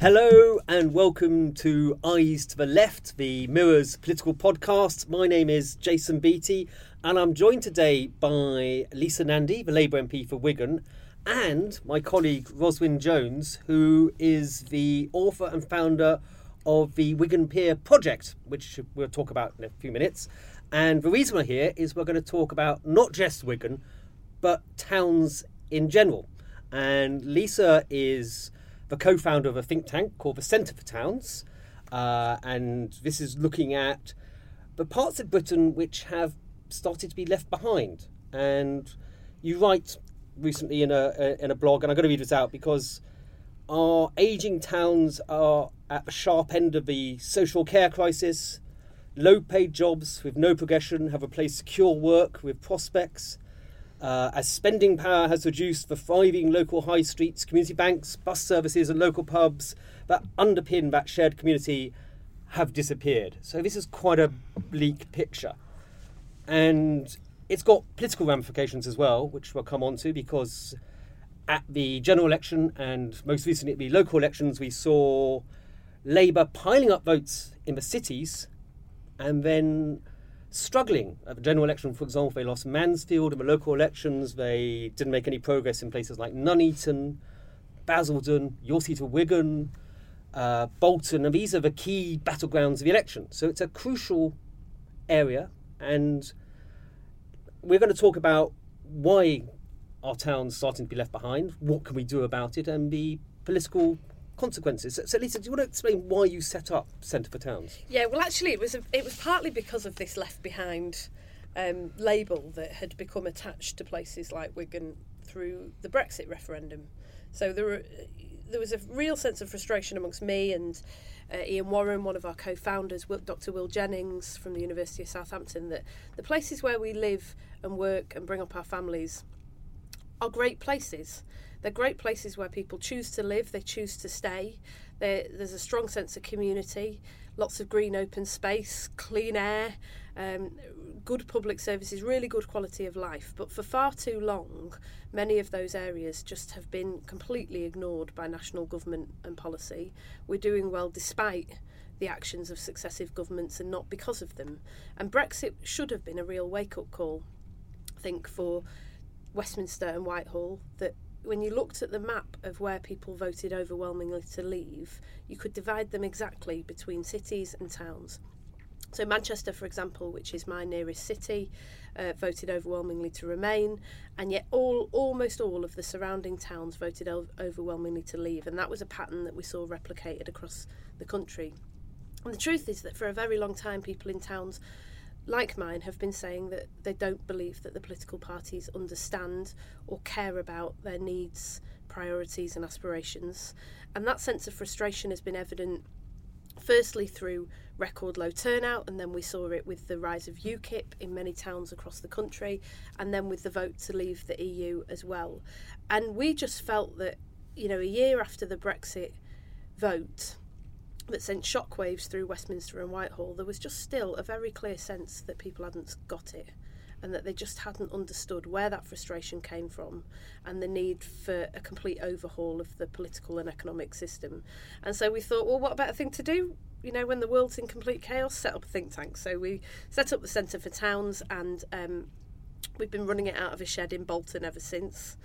Hello and welcome to Eyes to the Left, the Mirrors political podcast. My name is Jason Beattie and I'm joined today by Lisa Nandy, the Labour MP for Wigan, and my colleague Ros Wynne-Jones, who is the author and founder of the Wigan Pier Project, which we'll talk about in a few minutes. And the reason we're here is we're going to talk about not just Wigan, but towns in general. And Lisa is the co-founder of a think tank called the Centre for Towns, uh, and this is looking at the parts of Britain which have started to be left behind. And you write recently in a in a blog, and I'm going to read this out because our ageing towns are at the sharp end of the social care crisis. Low-paid jobs with no progression have replaced secure work with prospects. Uh, as spending power has reduced the thriving local high streets, community banks, bus services, and local pubs that underpin that shared community have disappeared. So, this is quite a bleak picture. And it's got political ramifications as well, which we'll come on to because at the general election and most recently at the local elections, we saw Labour piling up votes in the cities and then struggling at the general election. For example, they lost Mansfield in the local elections. They didn't make any progress in places like Nuneaton, Basildon, your seat of Wigan, uh, Bolton, and these are the key battlegrounds of the election. So it's a crucial area, and we're going to talk about why our town's starting to be left behind, what can we do about it, and the political consequences. So, so, Lisa, do you want to explain why you set up Centre for Towns? Yeah, well, actually, it was a, it was partly because of this left behind um, label that had become attached to places like Wigan through the Brexit referendum. So there were, there was a real sense of frustration amongst me and uh, Ian Warren, one of our co-founders, Dr. Will Jennings from the University of Southampton, that the places where we live and work and bring up our families are great places. They're great places where people choose to live, they choose to stay. There's a strong sense of community, lots of green open space, clean air, um, good public services, really good quality of life. But for far too long, many of those areas just have been completely ignored by national government and policy. We're doing well despite the actions of successive governments and not because of them. And Brexit should have been a real wake up call, I think, for Westminster and Whitehall that when you looked at the map of where people voted overwhelmingly to leave, you could divide them exactly between cities and towns. So Manchester, for example, which is my nearest city, uh, voted overwhelmingly to remain, and yet all almost all of the surrounding towns voted overwhelmingly to leave, and that was a pattern that we saw replicated across the country. And the truth is that for a very long time, people in towns like mine, have been saying that they don't believe that the political parties understand or care about their needs, priorities, and aspirations. And that sense of frustration has been evident firstly through record low turnout, and then we saw it with the rise of UKIP in many towns across the country, and then with the vote to leave the EU as well. And we just felt that, you know, a year after the Brexit vote, that sent shockwaves through Westminster and Whitehall, there was just still a very clear sense that people hadn't got it and that they just hadn't understood where that frustration came from and the need for a complete overhaul of the political and economic system. And so we thought, well, what better thing to do? You know, when the world's in complete chaos, set up a think tank. So we set up the Centre for Towns and um, we've been running it out of a shed in Bolton ever since.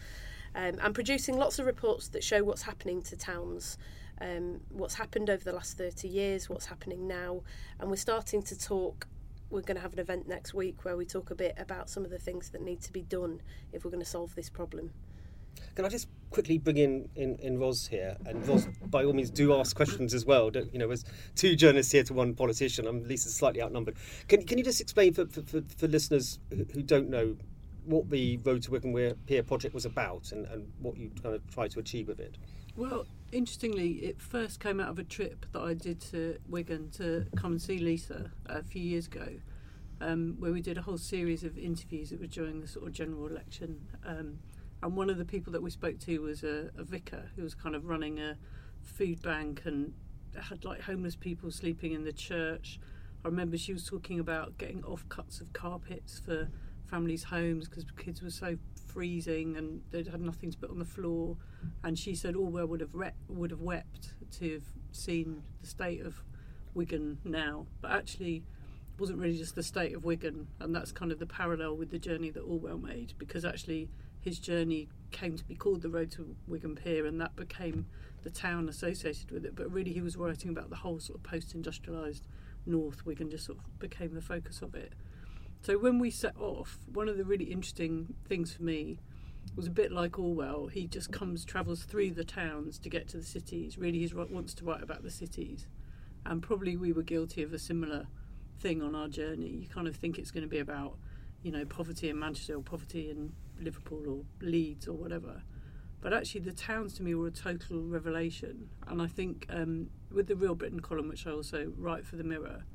Um, and producing lots of reports that show what's happening to towns um, what's happened over the last 30 years, what's happening now, and we're starting to talk. We're going to have an event next week where we talk a bit about some of the things that need to be done if we're going to solve this problem. Can I just quickly bring in, in, in Ros here? And Ros, by all means, do ask questions as well. Don't, you know, there's two journalists here to one politician. I'm Lisa's slightly outnumbered. Can, can you just explain for, for, for listeners who don't know what the Road to Wigan Pier project was about and, and what you kind of tried to achieve with it. Well, interestingly, it first came out of a trip that I did to Wigan to come and see Lisa a few years ago, um, where we did a whole series of interviews. It was during the sort of general election. Um, and one of the people that we spoke to was a, a vicar who was kind of running a food bank and had like homeless people sleeping in the church. I remember she was talking about getting offcuts of carpets for families' homes because kids were so freezing and they'd had nothing to put on the floor. And she said oh, Orwell would have would have wept to have seen the state of Wigan now, but actually it wasn't really just the state of Wigan, and that's kind of the parallel with the journey that Orwell made because actually his journey came to be called the Road to Wigan Pier, and that became the town associated with it. But really, he was writing about the whole sort of post-industrialised North. Wigan just sort of became the focus of it. So when we set off, one of the really interesting things for me was a bit like Orwell. He just comes, travels through the towns to get to the cities. Really, he wants to write about the cities, and probably we were guilty of a similar thing on our journey. You kind of think it's going to be about, you know, poverty in Manchester or poverty in Liverpool or Leeds or whatever. But actually, the towns to me were a total revelation. And I think um, with the Real Britain column, which I also write for the Mirror,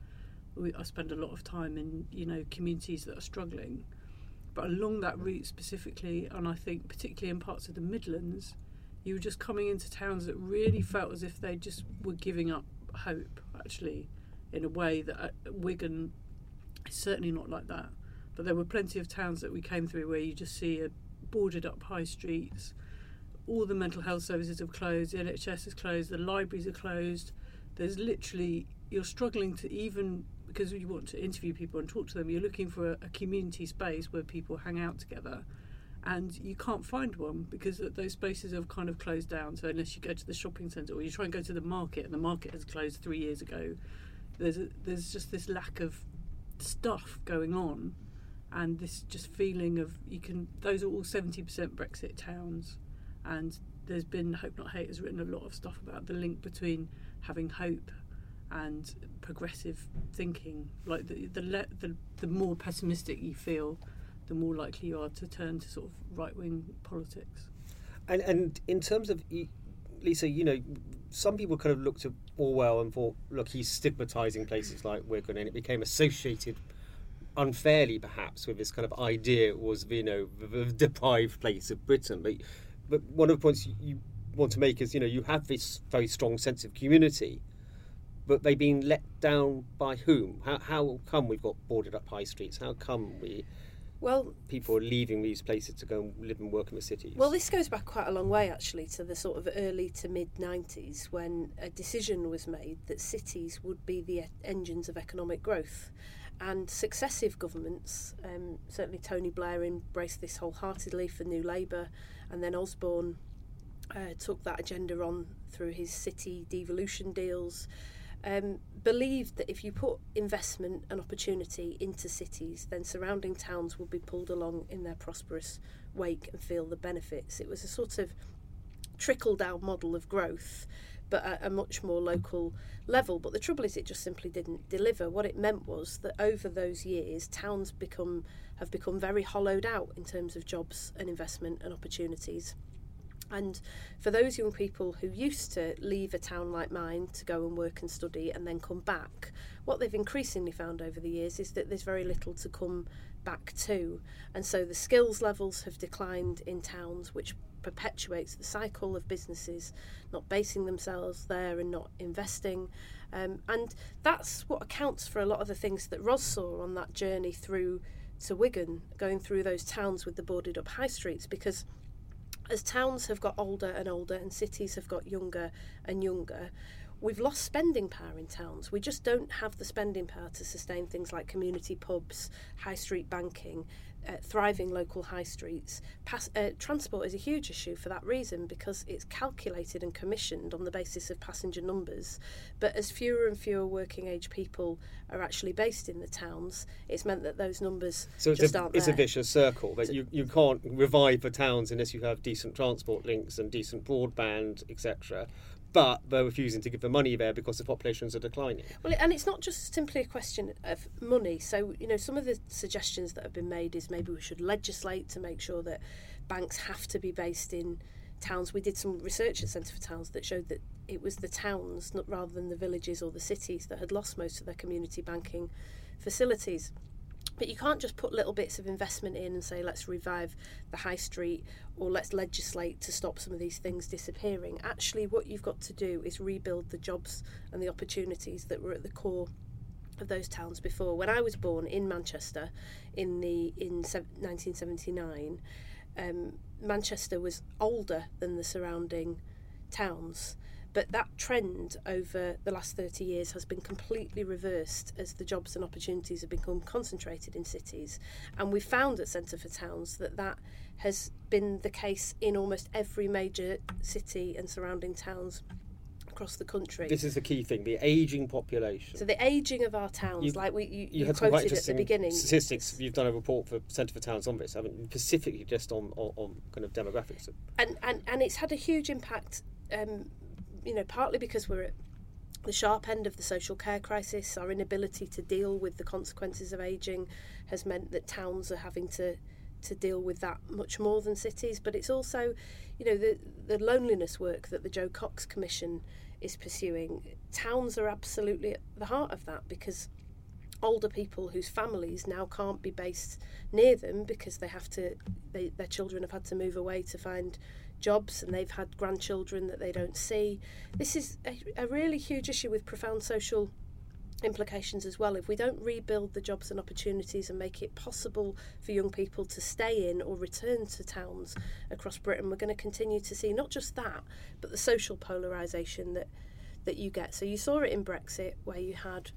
we, I spend a lot of time in you know communities that are struggling. But along that route specifically, and I think particularly in parts of the Midlands, you were just coming into towns that really felt as if they just were giving up hope. Actually, in a way that uh, Wigan is certainly not like that. But there were plenty of towns that we came through where you just see a boarded up high streets. All the mental health services have closed, the NHS is closed, the libraries are closed. There's literally, you're struggling to even because you want to interview people and talk to them, you're looking for a, a community space where people hang out together and you can't find one because those spaces have kind of closed down. So unless you go to the shopping centre or you try and go to the market, and the market has closed three years ago, there's a, there's just this lack of stuff going on, and this just feeling of you can. Those are all seventy percent Brexit towns, and there's been Hope Not Hate has written a lot of stuff about the link between having hope and progressive thinking. Like the the, le- the the more pessimistic you feel, the more likely you are to turn to sort of right wing politics. And and in terms of Lisa, you know, some people kind of looked at Orwell and thought, look, he's stigmatising places like Wigan, and it became associated unfairly, perhaps, with this kind of idea was, you know, the deprived place of Britain. But but one of the points you want to make is, you know, you have this very strong sense of community but they've been let down by whom? How, how come we've got boarded up high streets? How come we well, people are leaving these places to go and live and work in the cities. Well, this goes back quite a long way actually to the sort of early to mid 90s when a decision was made that cities would be the engines of economic growth. And successive governments, um, certainly Tony Blair embraced this wholeheartedly for New Labour, and then Osborne uh, took that agenda on through his city devolution deals um, believed that if you put investment and opportunity into cities, then surrounding towns will be pulled along in their prosperous wake and feel the benefits. It was a sort of trickle down model of growth, but at a much more local level. But the trouble is, it just simply didn't deliver. What it meant was that over those years, towns become have become very hollowed out in terms of jobs and investment and opportunities. And for those young people who used to leave a town like mine to go and work and study and then come back, what they've increasingly found over the years is that there's very little to come back to. And so the skills levels have declined in towns, which perpetuates the cycle of businesses not basing themselves there and not investing. Um, and that's what accounts for a lot of the things that Ros saw on that journey through to Wigan, going through those towns with the boarded up high streets, because as towns have got older and older and cities have got younger and younger, we've lost spending power in towns. We just don't have the spending power to sustain things like community pubs, high street banking, uh, thriving local high streets. Pass, uh, transport is a huge issue for that reason because it's calculated and commissioned on the basis of passenger numbers. But as fewer and fewer working age people are actually based in the towns, it's meant that those numbers so just a, aren't it's there. a vicious circle that so, you, you can't revive the towns unless you have decent transport links and decent broadband, etc. but they're refusing to give the money there because the populations are declining. Well, and it's not just simply a question of money. So, you know, some of the suggestions that have been made is maybe we should legislate to make sure that banks have to be based in towns. We did some research at Centre for Towns that showed that it was the towns, not rather than the villages or the cities, that had lost most of their community banking facilities. But you can't just put little bits of investment in and say, let's revive the high street or let's legislate to stop some of these things disappearing. Actually, what you've got to do is rebuild the jobs and the opportunities that were at the core of those towns before. When I was born in Manchester in the in 1979, um, Manchester was older than the surrounding towns. But that trend over the last 30 years has been completely reversed as the jobs and opportunities have become concentrated in cities. And we found at Centre for Towns that that has been the case in almost every major city and surrounding towns across the country. This is the key thing: the aging population. So the aging of our towns, You- like we you, you you had some quite quoted at the beginning, statistics. You've done a report for Centre for Towns on this, haven't you? Specifically just on, on, on kind of demographics. and, and and it's had a huge impact. Um, you know, partly because we're at the sharp end of the social care crisis. Our inability to deal with the consequences of ageing has meant that towns are having to to deal with that much more than cities. But it's also, you know, the the loneliness work that the Jo Cox Commission is pursuing. Towns are absolutely at the heart of that because older people whose families now can't be based near them because they have to they, their children have had to move away to find jobs and they've had grandchildren that they don't see. This is a, a really huge issue with profound social implications as well. If we don't rebuild the jobs and opportunities and make it possible for young people to stay in or return to towns across Britain we're going to continue to see not just that but the social polarisation that that you get. So you saw it in Brexit where you had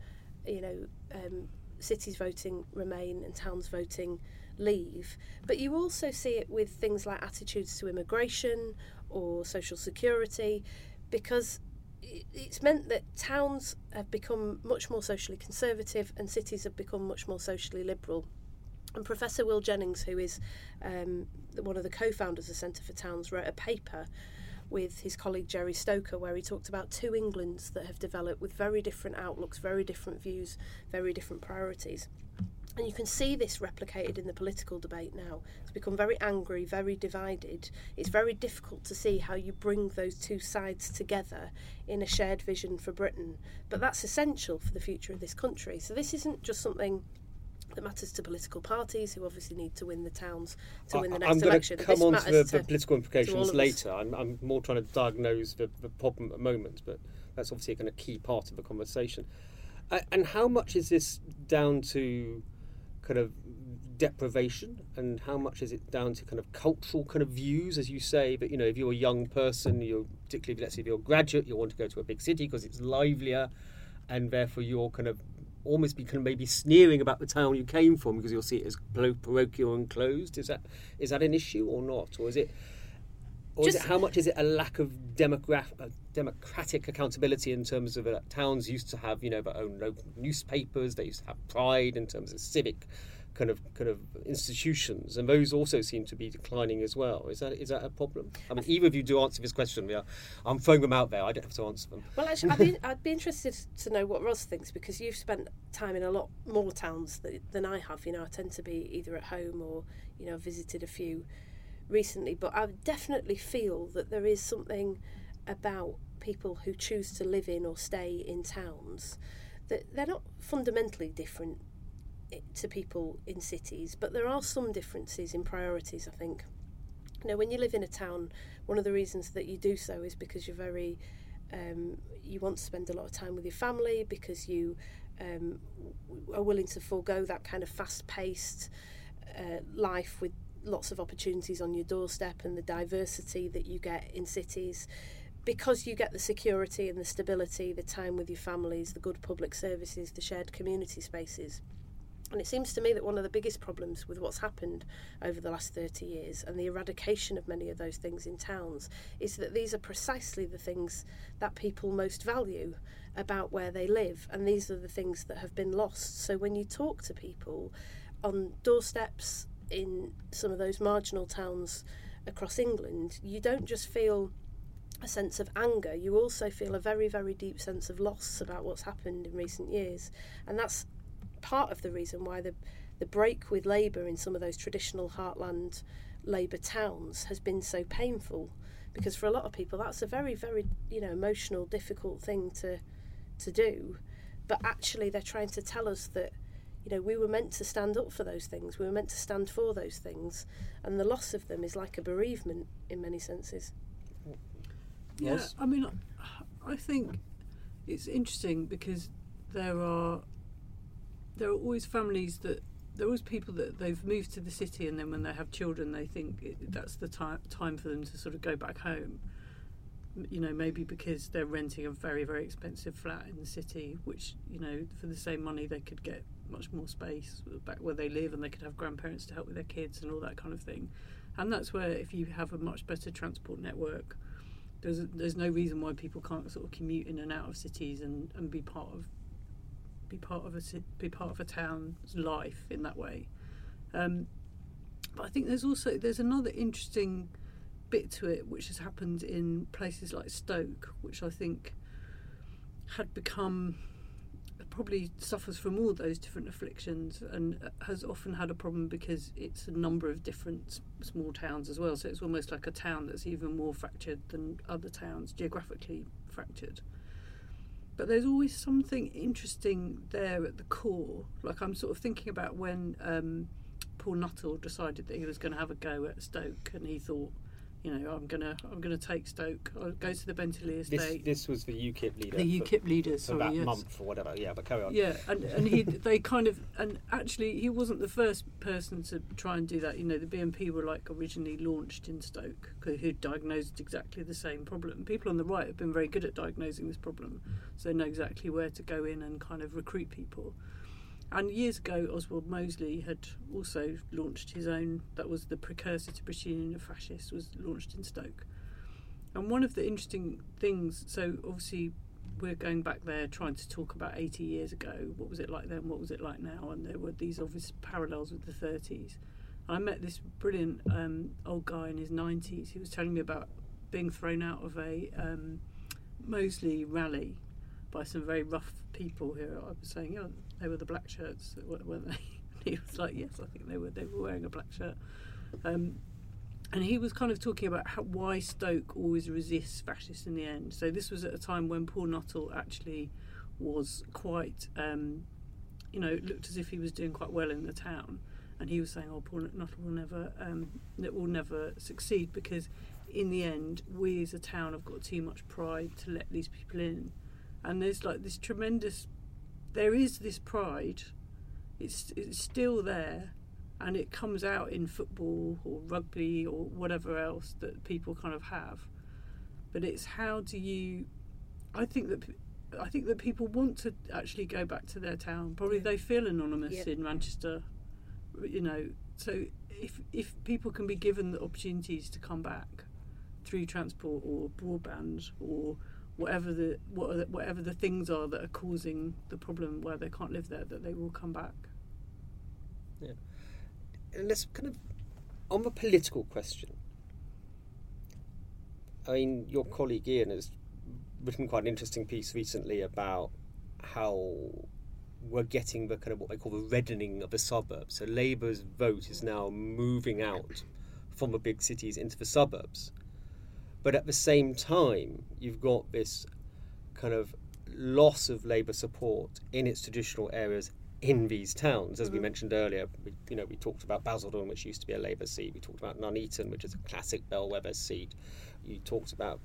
you know um, cities voting remain and towns voting leave but you also see it with things like attitudes to immigration or social security because it's meant that towns have become much more socially conservative and cities have become much more socially liberal. And Professor Will Jennings, who is um, one of the co founders of Centre for Towns, wrote a paper with his colleague Gerry Stoker where he talked about two Englands that have developed with very different outlooks, very different views, very different priorities. And you can see this replicated in the political debate now. It's become very angry, very divided. It's very difficult to see how you bring those two sides together in a shared vision for Britain. But that's essential for the future of this country. So this isn't just something that matters to political parties who obviously need to win the towns to win the next I'm going election. to come this on to the, matters the to- political implications later. I'm, I'm more trying to diagnose the, the problem at the moment, but that's obviously a kind of key part of the conversation. Uh, and how much is this down to kind of deprivation, and how much is it down to kind of cultural kind of views, as you say? That you know, if you're a young person, you're particularly let's say if you're a graduate, you want to go to a big city because it's livelier, and therefore you're kind of almost be kind of maybe sneering about the town you came from because you'll see it as parochial and closed. Is that is that an issue or not, or is it? Or is it how much is it a lack of uh, democratic accountability in terms of uh, towns used to have you know their own local newspapers, they used to have pride in terms of civic kind of kind of institutions, and those also seem to be declining as well. Is that is that a problem? I mean, either of you do answer this question. Yeah, I'm throwing them out there. I don't have to answer them. Well, actually, I'd be, I'd be interested to know what Ros thinks because you've spent time in a lot more towns th- than I have. You know, I tend to be either at home or, you know, visited a few recently. But I definitely feel that there is something about people who choose to live in or stay in towns that they're not fundamentally different to people in cities, but there are some differences in priorities, I think. Now, when you live in a town, one of the reasons that you do so is because you're very, um, you want to spend a lot of time with your family because you um, are willing to forego that kind of fast-paced uh, life with lots of opportunities on your doorstep and the diversity that you get in cities because you get the security and the stability, the time with your families, the good public services, the shared community spaces. And it seems to me that one of the biggest problems with what's happened over the last 30 years and the eradication of many of those things in towns is that these are precisely the things that people most value about where they live. And these are the things that have been lost. So when you talk to people on doorsteps in some of those marginal towns across England, you don't just feel a sense of anger, you also feel a very, very deep sense of loss about what's happened in recent years. And that's part of the reason why the, the break with Labour in some of those traditional heartland Labour towns has been so painful. Because for a lot of people, that's a very, very you know emotional, difficult thing to to do. But actually, they're trying to tell us that you know we were meant to stand up for those things. We were meant to stand for those things, and the loss of them is like a bereavement in many senses. Yeah, Yes. I mean, I think it's interesting because there are there are always families that there are always people that they've moved to the city and then when they have children they think it, that's the time time for them to sort of go back home. You know, maybe because they're renting a very very expensive flat in the city, which you know for the same money they could get much more space back where they live and they could have grandparents to help with their kids and all that kind of thing. And that's where if you have a much better transport network, there's there's no reason why people can't sort of commute in and out of cities and, and be part of be part of a be part of a town's life in that way. Um, but I think there's also there's another interesting bit to it which has happened in places like Stoke, which I think had become probably suffers from all those different afflictions and has often had a problem because it's a number of different small towns as well. So it's almost like a town that's even more fractured than other towns, geographically fractured. But there's always something interesting there at the core. Like I'm sort of thinking about when um, Paul Nuttall decided that he was going to have a go at Stoke, and he thought, you know, I'm gonna I'm gonna take Stoke. I'll go to the Bentilee This estate. this was the UKIP leader. the for- UKIP leaders, for sorry, that yes. month or whatever. Yeah, but carry on. Yeah, and, and he they kind of and actually he wasn't the first person to try and do that. You know, the BNP were like originally launched in Stoke, who who diagnosed exactly the same problem. People on the right have been very good at diagnosing this problem, so they know exactly where to go in and kind of recruit people. And years ago, Oswald Mosley had also launched his own. That was the precursor to British Union of Fascists. Was launched in Stoke. And one of the interesting things, so obviously we're going back there trying to talk about 80 years ago. What was it like then? What was it like now? And there were these obvious parallels with the 30s. I met this brilliant um, old guy in his 90s. He was telling me about being thrown out of a um, Mosley rally by some very rough people who I was saying, oh, they were the black shirts, weren't they? he was like, yes, I think they were. They were wearing a black shirt. Um, and he was kind of talking about how, why Stoke always resists fascists in the end. So this was at a time when Paul Nuttall actually was quite, um, you know, looked as if he was doing quite well in the town, and he was saying, "Oh, Paul Nuttall will never, um, will never succeed because in the end, we as a town have got too much pride to let these people in." And there's like this tremendous, there is this pride, it's it's still there, and it comes out in football or rugby or whatever else that people kind of have. But it's how do you? I think that I think that people want to actually go back to their town. Probably Yeah. they feel anonymous Yeah. in Manchester, you know. So if if people can be given the opportunities to come back through transport or broadband or whatever the what the, whatever the things are that are causing the problem where they can't live there, that they will come back. Yeah, and let's kind of on the political question. I mean, your colleague Ian has written quite an interesting piece recently about how we're getting the kind of what they call the reddening of the suburbs. So Labour's vote is now moving out from the big cities into the suburbs. But at the same time, you've got this kind of loss of Labour support in its traditional areas in these towns. As we mm. mentioned earlier, we, you know, we talked about Basildon, which used to be a Labour seat. We talked about Nuneaton, which is a classic bellwether seat. You talked about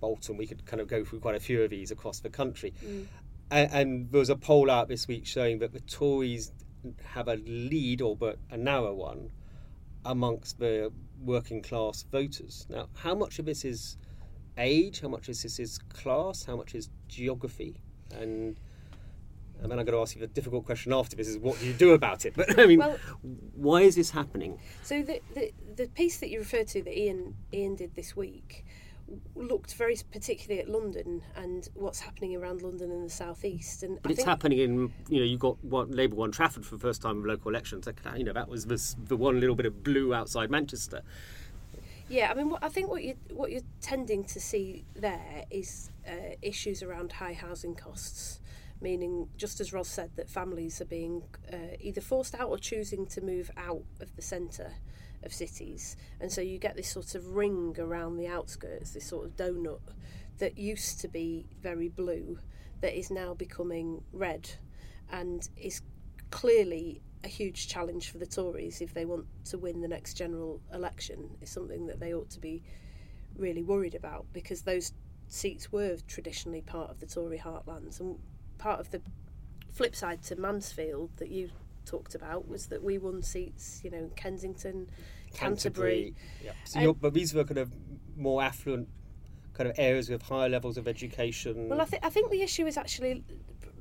Bolton. We could kind of go through quite a few of these across the country. Mm. And, and there was a poll out this week showing that the Tories have a lead, or but a narrow one, amongst the working class voters. Now, how much of this is age? How much of this is class? How much is geography? And and then I'm going to ask you the difficult question after this: is what do you do about it? But I mean, Well- why is this happening? So the, the the piece that you referred to that Ian Ian did this week looked very particularly at London and what's happening around London and the southeast. And But I it's happening in you know you got what Labour won Trafford for the first time in local elections. You know that was the, the one little bit of blue outside Manchester. Yeah, I mean, what, I think what you what you're tending to see there is uh, issues around high housing costs, meaning just as Ros said that families are being uh, either forced out or choosing to move out of the centre of cities, and so you get this sort of ring around the outskirts, this sort of donut that used to be very blue, that is now becoming red, and is clearly a huge challenge for the Tories if they want to win the next general election. It's something that they ought to be really worried about because those seats were traditionally part of the Tory heartlands and part of the flip side to Mansfield that you talked about was that we won seats, you know, Kensington, Canterbury. Yeah. So you're, but these were kind of more affluent kind of areas with higher levels of education. Well, I think I think the issue is actually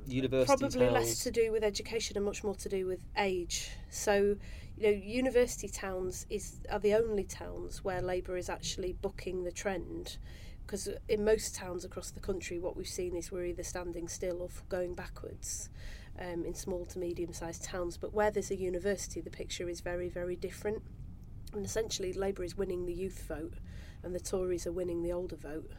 university probably towns. less to do with education and much more to do with age. So, you know, university towns is are the only towns where Labour is actually bucking the trend. Because in most towns across the country, what we've seen is we're either standing still or going backwards um, in small to medium sized towns. But where there's a university, the picture is very, very different. And essentially, Labour is winning the youth vote and the Tories are winning the older vote.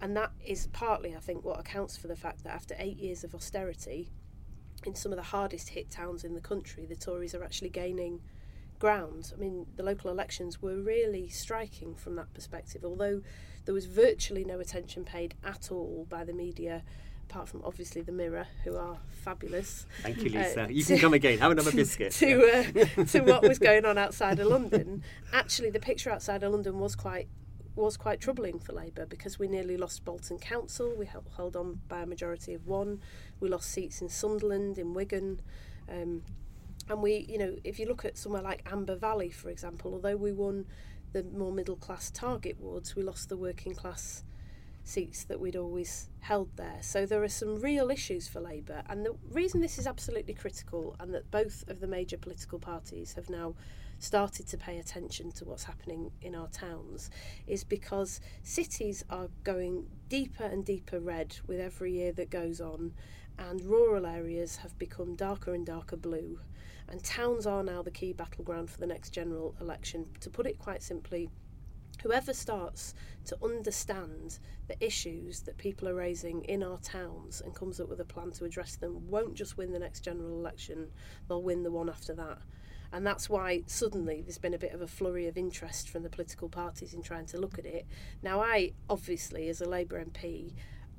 And that is partly, I think, what accounts for the fact that after eight years of austerity, in some of the hardest hit towns in the country, the Tories are actually gaining ground. I mean, the local elections were really striking from that perspective, although there was virtually no attention paid at all by the media. Apart from obviously the Mirror, who are fabulous. Thank you, Uh, Lisa. you to- can come again. Have another biscuit. to uh, to what was going on outside of London. Actually, the picture outside of London was quite was quite troubling for Labour because we nearly lost Bolton Council. We held, held on by a majority of one. We lost seats in Sunderland, in Wigan. Um, and we, you know, if you look at somewhere like Amber Valley, for example, although we won the more middle class target wards, we lost the working class seats that we'd always held there. So there are some real issues for Labour. And the reason this is absolutely critical, and that both of the major political parties have now started to pay attention to what's happening in our towns, is because cities are going deeper and deeper red with every year that goes on, and rural areas have become darker and darker blue. And towns are now the key battleground for the next general election. To put it quite simply, whoever starts to understand the issues that people are raising in our towns and comes up with a plan to address them won't just win the next general election, they'll win the one after that. And that's why suddenly there's been a bit of a flurry of interest from the political parties in trying to look at it. Now, I obviously, as a Labour MP,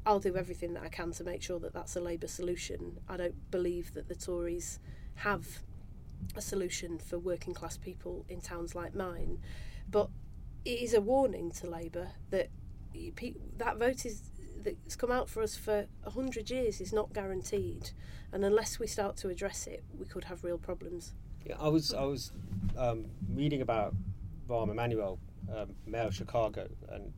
I'll do everything that I can to make sure that that's a Labour solution. I don't believe that the Tories have a solution for working class people in towns like mine. But it is a warning to Labour that that vote is that's come out for us for a hundred years is not guaranteed, and unless we start to address it, we could have real problems. Yeah, I was I was um, reading about Rahm Emanuel, um, mayor of Chicago, and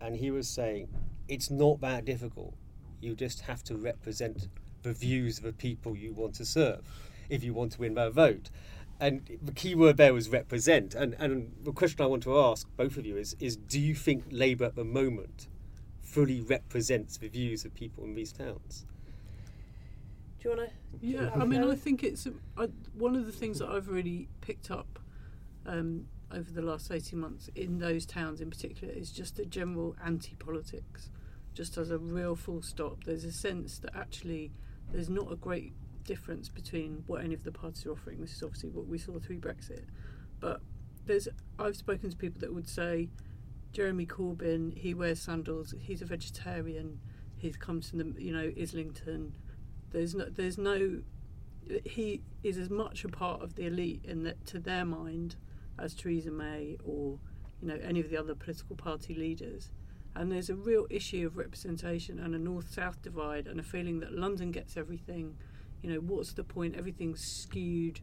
and he was saying it's not that difficult. You just have to represent the views of the people you want to serve if you want to win their vote. And the key word there was represent. And and the question I want to ask both of you is is do you think Labour at the moment fully represents the views of people in these towns? Do you want to? Yeah, I mean, I think it's I, one of the things that I've really picked up um, over the last 18 months in those towns in particular is just a general anti politics, just as a real full stop. There's a sense that actually there's not a great difference between what any of the parties are offering. This is obviously what we saw through Brexit. But there's I've spoken to people that would say Jeremy Corbyn, he wears sandals, he's a vegetarian, he's come to the you know, Islington. There's no there's no he is as much a part of the elite in that to their mind as Theresa May or you know any of the other political party leaders. And there's a real issue of representation and a north-south divide and a feeling that London gets everything. You know, what's the point? Everything's skewed.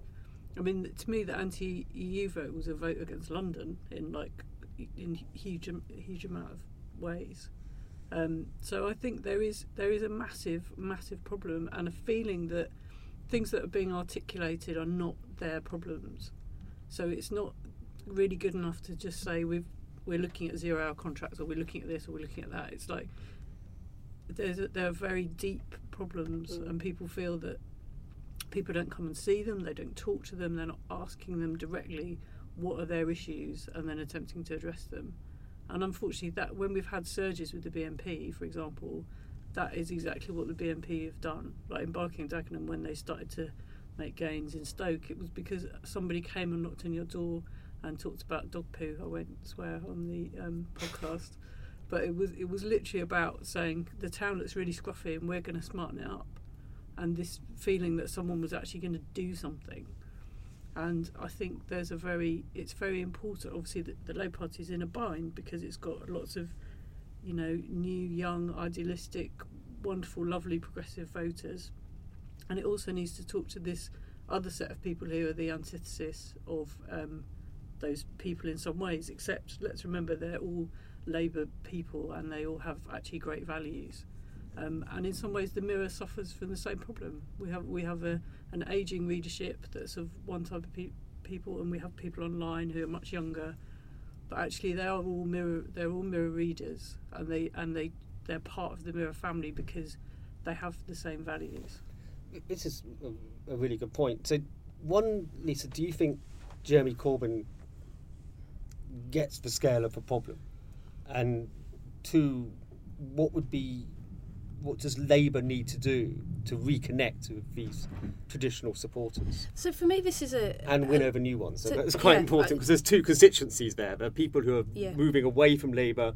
I mean, to me, the anti-EU vote was a vote against London in like in huge huge amount of ways. Um, so I think there is there is a massive massive problem and a feeling that things that are being articulated are not their problems. So it's not really good enough to just say we've we're looking at zero hour contracts or we're looking at this or we're looking at that. It's like there's a, there are very deep problems Mm. and people feel that people don't come and see them, they don't talk to them, they're not asking them directly what are their issues and then attempting to address them. And unfortunately, that when we've had surges with the BNP, for example, that is exactly what the BNP have done. Like in Barking Dagenham, when they started to make gains in Stoke, it was because somebody came and knocked on your door and talked about dog poo. I won't swear on the um, podcast, but it was it was literally about saying the town looks really scruffy and we're going to smarten it up, and this feeling that someone was actually going to do something. And I think there's a very it's very important. Obviously, that the Labour Party is in a bind because it's got lots of you know new, young, idealistic, wonderful, lovely progressive voters, and it also needs to talk to this other set of people who are the antithesis of um, those people in some ways, except let's remember they're all Labour people and they all have actually great values. Um, and in some ways, the Mirror suffers from the same problem. We have we have a, an ageing readership that's of one type of pe- people, and we have people online who are much younger. But actually, they are all mirror. They're all mirror readers, and they and they they're part of the Mirror family because they have the same values. This is a, really good point. So, one, Lisa, do you think Jeremy Corbyn gets the scale of the problem? And two, what would be what does Labour need to do to reconnect with these traditional supporters? So for me, this is a and win a, over new ones. So, so- that's quite yeah, important because there's two constituencies there. There are people who are Yeah. moving away from Labour,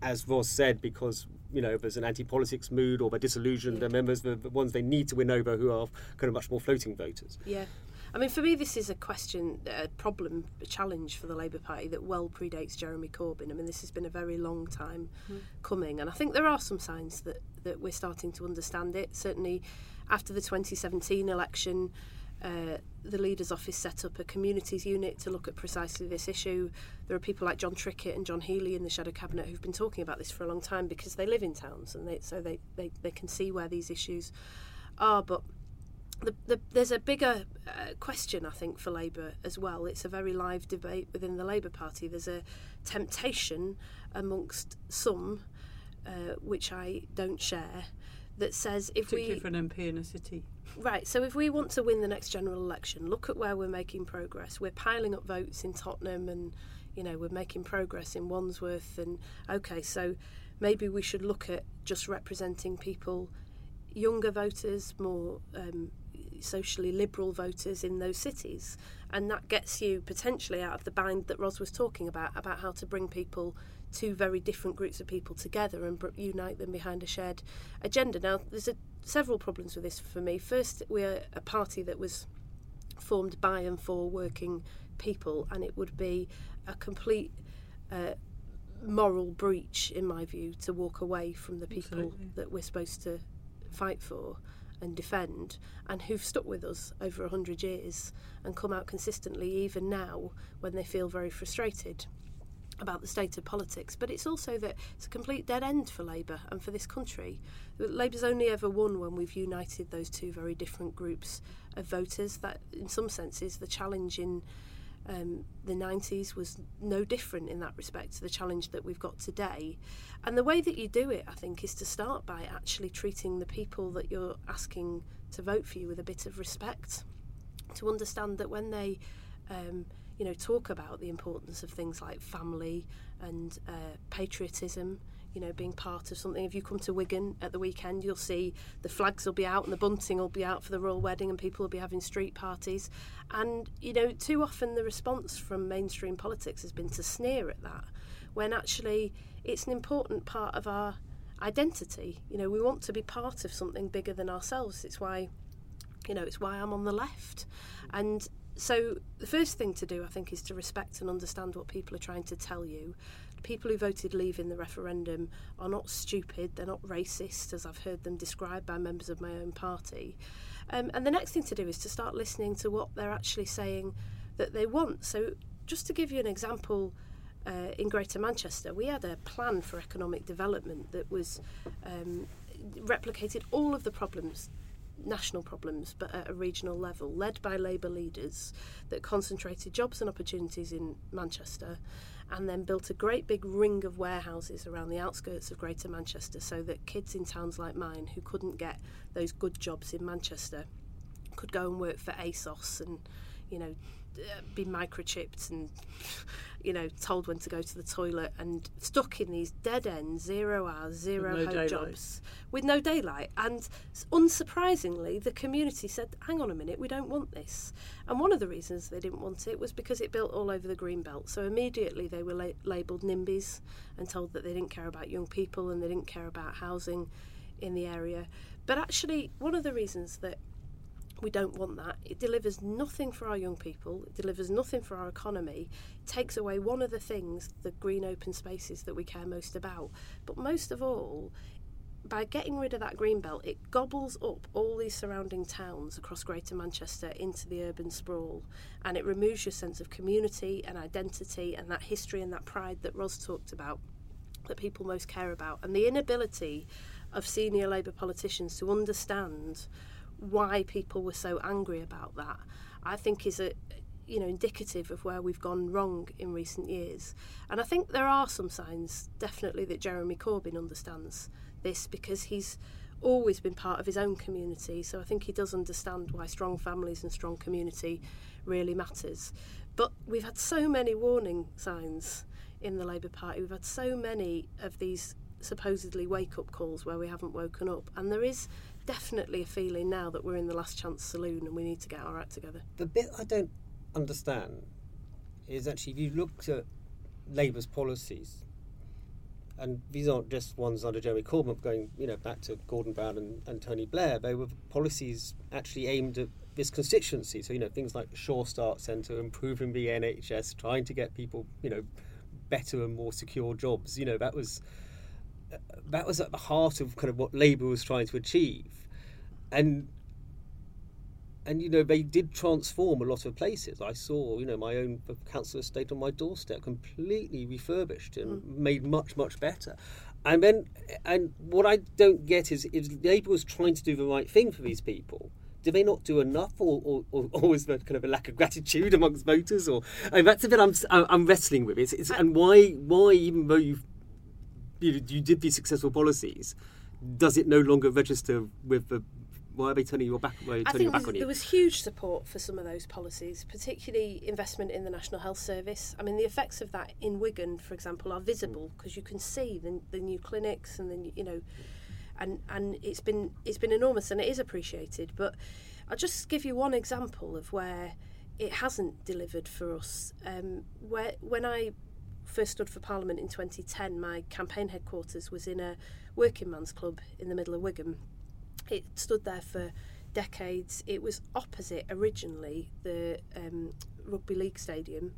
as Ros said, because you know there's an anti-politics mood or they're disillusioned. Yeah. They're members, the, the ones they need to win over, who are kind of much more floating voters. Yeah. I mean, for me, this is a question, a problem, a challenge for the Labour Party that well predates Jeremy Corbyn. I mean, this has been a very long time coming, and I think there are some signs that, that we're starting to understand it. Certainly, after the 2017 election, uh, the Leader's Office set up a communities unit to look at precisely this issue. There are people like Jon Trickett and John Healey in the Shadow Cabinet who've been talking about this for a long time because they live in towns and they, so they, they, they can see where these issues are. But the, the, there's a bigger uh, question, I think, for Labour as well. It's a very live debate within the Labour Party. There's a temptation amongst some, uh, which I don't share, that says if Particularly we for an MP in a city. Right, so if we want to win the next general election, look at where we're making progress. We're piling up votes in Tottenham and, you know, we're making progress in Wandsworth. And, okay, so maybe we should look at just representing people, younger voters, more um, socially liberal voters in those cities. And that gets you potentially out of the bind that Ros was talking about, about how to bring people two very different groups of people together and br- unite them behind a shared agenda. Now, there's a, several problems with this for me. First, we're a party that was formed by and for working people, and it would be a complete uh, moral breach, in my view, to walk away from the people Absolutely. that we're supposed to fight for and defend, and who've stuck with us over hundred years and come out consistently, even now when they feel very frustrated about the state of politics, but it's also that it's a complete dead end for Labour and for this country. Labour's only ever won when we've united those two very different groups of voters. That, in some senses, the challenge in um, the 90s was no different in that respect to the challenge that we've got today. And the way that you do it, I think, is to start by actually treating the people that you're asking to vote for you with a bit of respect, to understand that when they um, you know, talk about the importance of things like family and uh, patriotism. You know, being part of something. If you come to Wigan at the weekend, you'll see the flags will be out and the bunting will be out for the royal wedding, and people will be having street parties. And you know, too often the response from mainstream politics has been to sneer at that, when actually it's an important part of our identity. You know, we want to be part of something bigger than ourselves. It's why, you know, it's why I'm on the left, and so the first thing to do, I think, is to respect and understand what people are trying to tell you. People who voted leave in the referendum are not stupid, they're not racist, as I've heard them described by members of my own party. Um, and the next thing to do is to start listening to what they're actually saying that they want. So, just to give you an example, uh, in Greater Manchester, we had a plan for economic development that was um, replicated all of the problems national problems, but at a regional level, led by Labour leaders that concentrated jobs and opportunities in Manchester and then built a great big ring of warehouses around the outskirts of Greater Manchester so that kids in towns like mine who couldn't get those good jobs in Manchester could go and work for ASOS and, you know, uh, be microchipped and you know told when to go to the toilet and stuck in these dead ends zero hours zero no jobs. With no daylight. And unsurprisingly the community said hang on a minute we don't want this. And one of the reasons they didn't want it was because it built all over the green belt. So immediately they were la- labelled NIMBYs and told that they didn't care about young people and they didn't care about housing in the area. But actually one of the reasons that we don't want that. It delivers nothing for our young people. It delivers nothing for our economy. It takes away one of the things, the green open spaces that we care most about. But most of all, by getting rid of that green belt, it gobbles up all these surrounding towns across Greater Manchester into the urban sprawl, and it removes your sense of community and identity and that history and that pride that Ros talked about, that people most care about, and the inability of senior Labour politicians to understand why people were so angry about that, I think is a you know indicative of where we've gone wrong in recent years. And I think there are some signs definitely that Jeremy Corbyn understands this because he's always been part of his own community. So I think he does understand why strong families and strong community really matters. But we've had so many warning signs in the Labour Party. We've had so many of these supposedly wake up calls where we haven't woken up. And there is definitely a feeling now that we're in the last chance saloon and we need to get our act together. The bit I don't understand is actually if you look at Labour's policies, and these aren't just ones under Jeremy Corbyn, going you know back to Gordon Brown and, and Tony Blair. They were policies actually aimed at this constituency. So you know things like Sure Start Centre, improving the NHS, trying to get people you know better and more secure jobs. You know that was that was at the heart of kind of what Labour was trying to achieve, and and you know they did transform a lot of places. I saw you know my own council estate on my doorstep completely refurbished and mm. made much much better. And then and what I don't get is if Labour was trying to do the right thing for these people. Do they not do enough, or, or, or, or was there kind of a lack of gratitude amongst voters? Or I mean, that's a bit I'm, I'm wrestling with. It's, it's, and why, why even though you've you, you did these successful policies, does it no longer register with the? Why are they turning your back? Why are they I turning your think back on you? there was huge support for some of those policies, particularly investment in the National Health Service. I mean, the effects of that in Wigan, for example, are visible because you can see the, the new clinics and then you know, and and it's been it's been enormous and it is appreciated. But I'll just give you one example of where it hasn't delivered for us. Um, where when I first stood for Parliament in 2010, my campaign headquarters was in a working man's club in the middle of Wigan. It stood there for decades. It was opposite originally the um, rugby league stadium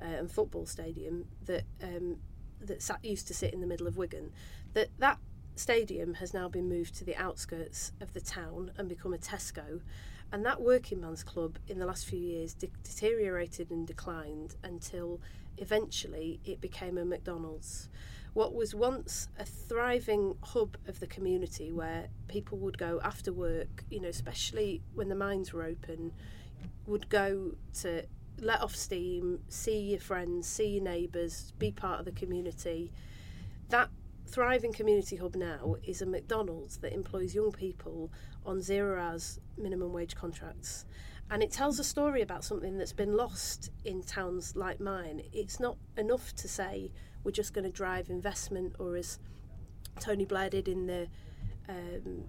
uh, and football stadium that um, that sat, used to sit in the middle of Wigan. That that stadium has now been moved to the outskirts of the town and become a Tesco. And that working man's club in the last few years de- deteriorated and declined until eventually it became a McDonald's. What was once a thriving hub of the community where people would go after work, you know, especially when the mines were open, would go to let off steam, see your friends, see your neighbours, be part of the community. That thriving community hub now is a McDonald's that employs young people on zero hours minimum wage contracts. And it tells a story about something that's been lost in towns like mine. It's not enough to say we're just going to drive investment, or as Tony Blair did in the um,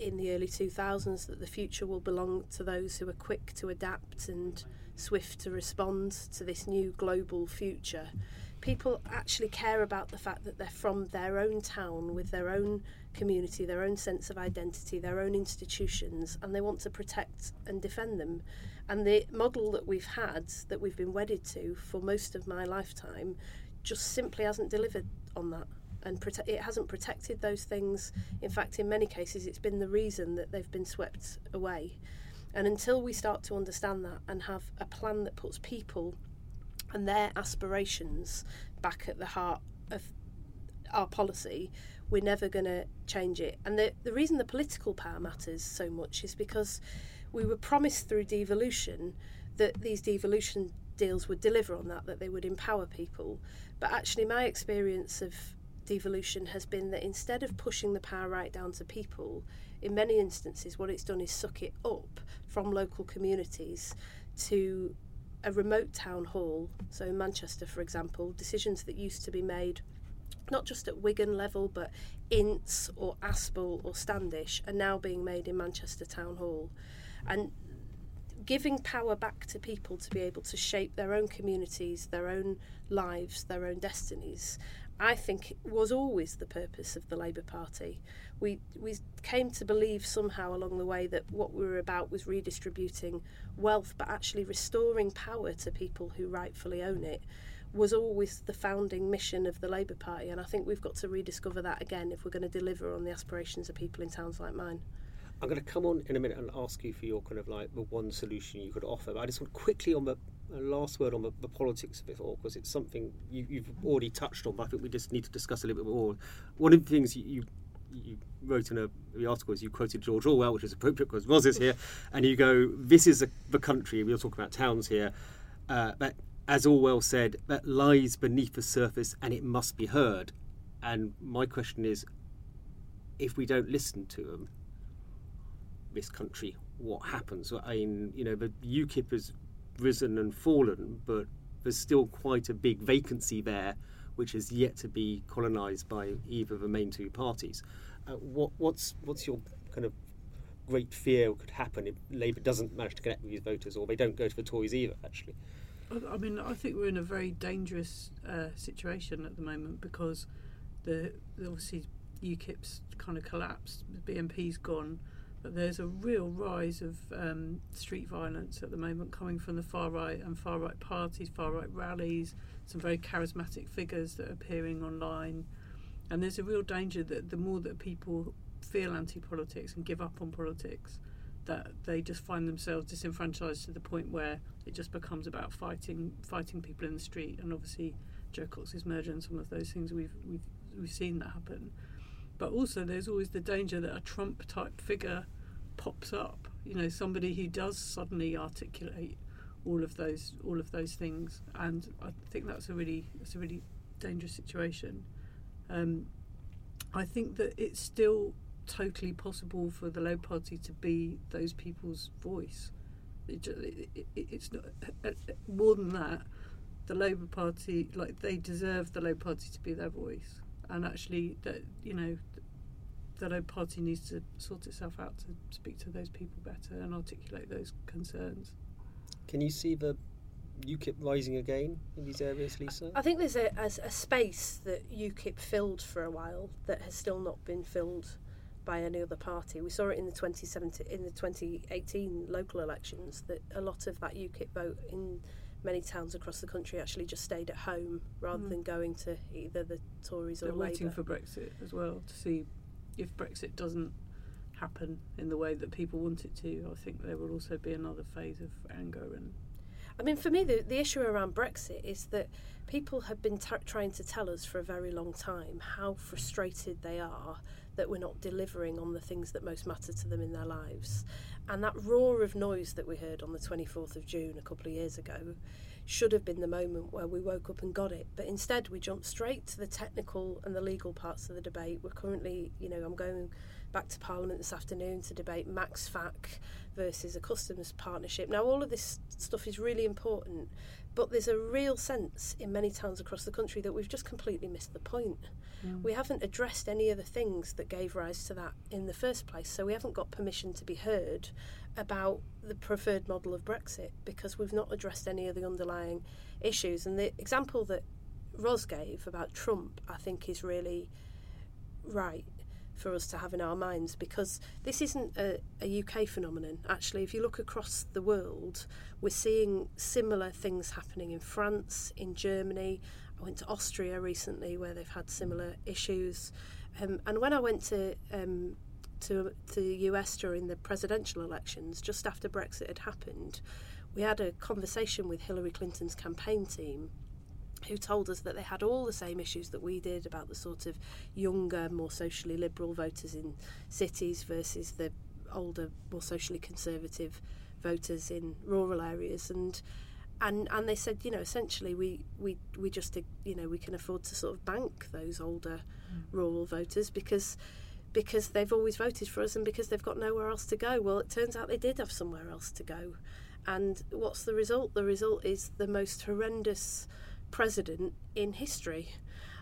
in the early 2000s, that the future will belong to those who are quick to adapt and swift to respond to this new global future. People actually care about the fact that they're from their own town with their own community, their own sense of identity, their own institutions, and they want to protect and defend them. And the model that we've had, that we've been wedded to for most of my lifetime, just simply hasn't delivered on that. And prote- it hasn't protected those things. In fact, in many cases, it's been the reason that they've been swept away. And until we start to understand that and have a plan that puts people and their aspirations back at the heart of our policy, we're never going to change it. And the, the reason the political power matters so much is because we were promised through devolution that these devolution deals would deliver on that, that they would empower people. But actually, my experience of devolution has been that instead of pushing the power right down to people, in many instances, what it's done is suck it up from local communities to a remote town hall. So in Manchester, for example, decisions that used to be made not just at Wigan level, but Ince or Aspull or Standish are now being made in Manchester Town Hall. And giving power back to people to be able to shape their own communities, their own lives, their own destinies, I think was always the purpose of the Labour Party. We we came to believe somehow along the way that what we were about was redistributing wealth, but actually restoring power to people who rightfully own it was always the founding mission of the Labour Party, and I think we've got to rediscover that again if we're going to deliver on the aspirations of people in towns like mine. I'm going to come on in a minute and ask you for your kind of like the one solution you could offer. But I just want quickly on the last word on the, the politics of it all because it's something you, have already touched on, but I think we just need to discuss a little bit more. One of the things you, you you wrote in a, the article is you quoted George Orwell, which is appropriate because Ros is here, and you go, "This is a, the country." We're talking about towns here, uh, but as Orwell said, that lies beneath the surface and it must be heard. And my question is, if we don't listen to them, this country, what happens? I mean, you know, the UKIP has risen and fallen, but there's still quite a big vacancy there, which is yet to be colonised by either of the main two parties. Uh, what, what's what's your kind of great fear could happen if Labour doesn't manage to connect with these voters, or they don't go to the Tories either? Actually. I mean, I think we're in a very dangerous uh, situation at the moment because the obviously UKIP's kind of collapsed, the BNP's gone, but there's a real rise of um, street violence at the moment coming from the far right and far right parties, far right rallies, some very charismatic figures that are appearing online, and there's a real danger that the more that people feel anti-politics and give up on politics, that they just find themselves disenfranchised to the point where it just becomes about fighting fighting people in the street and obviously Jo Cox's murder and some of those things we've we've we've seen that happen. But also there's always the danger that a Trump type figure pops up. You know, somebody who does suddenly articulate all of those all of those things and I think that's a really that's a really dangerous situation. Um, I think that it's still totally possible for the Labour Party to be those people's voice. It, it, it, it's not uh, uh, more than that. The Labour Party, like they deserve the Labour Party to be their voice, and actually, that you know, the Labour Party needs to sort itself out to speak to those people better and articulate those concerns. Can you see the UKIP rising again in these areas, Lisa? I think there's a, a, a, space that UKIP filled for a while that has still not been filled by any other party. We saw it in the 2017 in the 2018 local elections that a lot of that UKIP vote in many towns across the country actually just stayed at home rather mm. than going to either the Tories They're or Labour. waiting for Brexit as well to see if Brexit doesn't happen in the way that people want it to. I think there will also be another phase of anger and. I mean, for me, the, the issue around Brexit is that people have been t- trying to tell us for a very long time how frustrated they are that we're not delivering on the things that most matter to them in their lives. And that roar of noise that we heard on the 24th of June a couple of years ago should have been the moment where we woke up and got it. But instead, we jumped straight to the technical and the legal parts of the debate. We're currently, you know, I'm going back to Parliament this afternoon to debate Max FAC versus a customs partnership. Now, all of this stuff is really important, but there's a real sense in many towns across the country that we've just completely missed the point. Mm. We haven't addressed any of the things that gave rise to that in the first place, so we haven't got permission to be heard about the preferred model of Brexit because we've not addressed any of the underlying issues. And the example that Ros gave about Trump, I think, is really right for us to have in our minds because this isn't a, a, UK phenomenon. Actually, if you look across the world, we're seeing similar things happening in France, in Germany. I went to Austria recently where they've had similar issues. Um, and when I went to um, to, to the US during the presidential elections, just after Brexit had happened, we had a conversation with Hillary Clinton's campaign team who told us that they had all the same issues that we did about the sort of younger, more socially liberal voters in cities versus the older, more socially conservative voters in rural areas. And and and they said, you know, essentially we we we just you know we can afford to sort of bank those older mm. rural voters because because they've always voted for us and because they've got nowhere else to go. Well, it turns out they did have somewhere else to go. And what's the result? The result is the most horrendous president in history.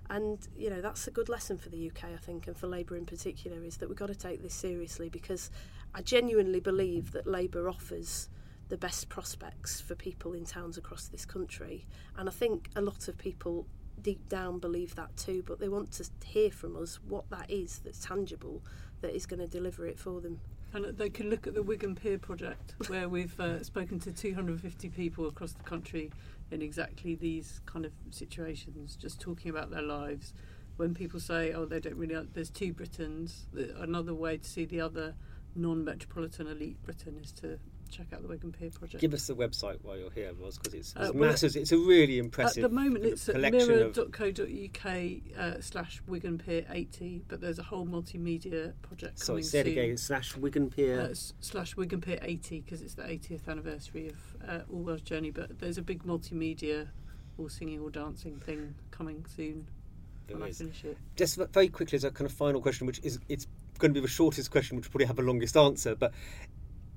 And you know that's a good lesson for the UK, I think, and for Labour in particular, is that we've got to take this seriously because I genuinely believe that Labour offers the best prospects for people in towns across this country, and I think a lot of people deep down believe that too, but they want to hear from us what that is that's tangible that is going to deliver it for them. And they can look at the Wigan Pier Project, where we've uh, spoken to 250 people across the country in exactly these kind of situations, just talking about their lives. When people say, "Oh, they don't really," there's two Britons. Another way to see the other non-metropolitan elite Britain is to check out the Wigan Pier Project. Give us the website while you're here, Ros, because it's, it's uh, massive. It's a really impressive. At the moment, it's at mirror.co.uk uh, slash Wigan Pier 80, but there's a whole multimedia project. Sorry, say it again. Slash Wigan Pier uh, slash Wigan Pier 80 because it's the 80th anniversary of uh, Orwell's Journey. But there's a big multimedia, all singing, all dancing thing coming soon. When I finish it. Just very quickly, as a kind of final question, which is it's going to be the shortest question, which will probably have the longest answer. But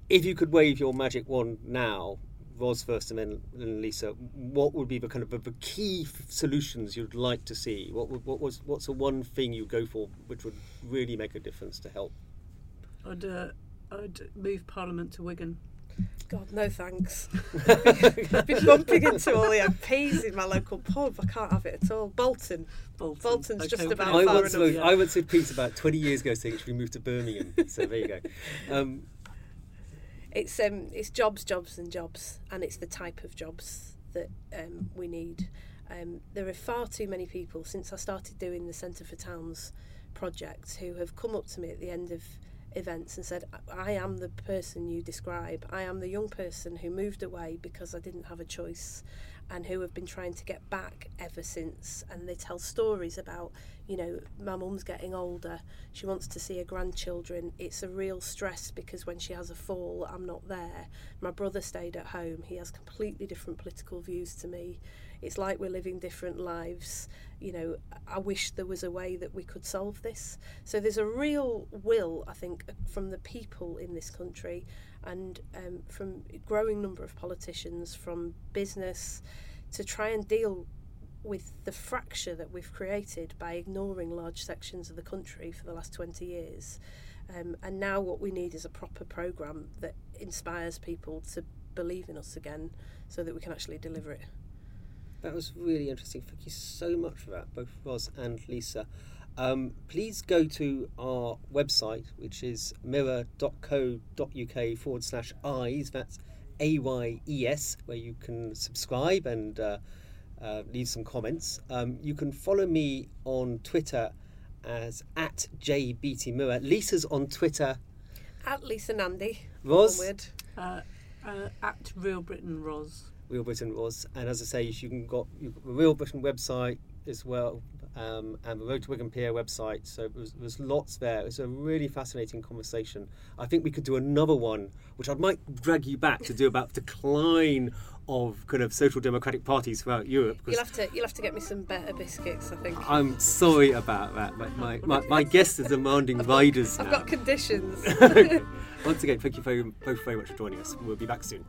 if you could wave your magic wand now, Ros first and then, Lisa, what would be the kind of the, key solutions you'd like to see? What would, what was what's the one thing you go for which would really make a difference to help? I'd uh, I'd move Parliament to Wigan. God, no thanks. I've been bumping into all the MPs in my local pub. I can't have it at all. Bolton. Bolton. Bolton's okay, just about I far enough. To, I went to Pete about 20 years ago saying we moved to Birmingham. So there you go. Um, it's um, it's jobs, jobs, and jobs, and it's the type of jobs that um, we need. Um, there are far too many people since I started doing the Centre for Towns project who have come up to me at the end of events and said, I am the person you describe. I am the young person who moved away because I didn't have a choice and who have been trying to get back ever since. And they tell stories about, you know, my mum's getting older, she wants to see her grandchildren. It's a real stress because when she has a fall, I'm not there. My brother stayed at home, he has completely different political views to me. It's like we're living different lives. You know, I wish there was a way that we could solve this. So there's a real will, I think, from the people in this country and um, from a growing number of politicians, from business, to try and deal with the fracture that we've created by ignoring large sections of the country for the last 20 years. Um, and now what we need is a proper programme that inspires people to believe in us again so that we can actually deliver it. That was really interesting. Thank you so much for that, both Ros and Lisa. Um, please go to our website, which is mirror.co.uk forward slash eyes. That's A Y E S, where you can subscribe and uh, uh, leave some comments. Um, you can follow me on Twitter as at jbeattiemirror. Lisa's on Twitter. At Lisa Nandy. Ros? Uh, uh, at Real Britain Ros. Real Britain was. And as I say, you can got you've got the Real Britain website as well, um, and the Road to Wigan Pier website. So there's, there's lots there. It was a really fascinating conversation. I think we could do another one, which I might drag you back to do about decline of kind of social democratic parties throughout Europe. You'll have to you'll have to get me some better biscuits, I think. I'm sorry about that. My my, my, my guests are demanding riders. I've got conditions. Once again, thank you very, both very much for joining us. We'll be back soon.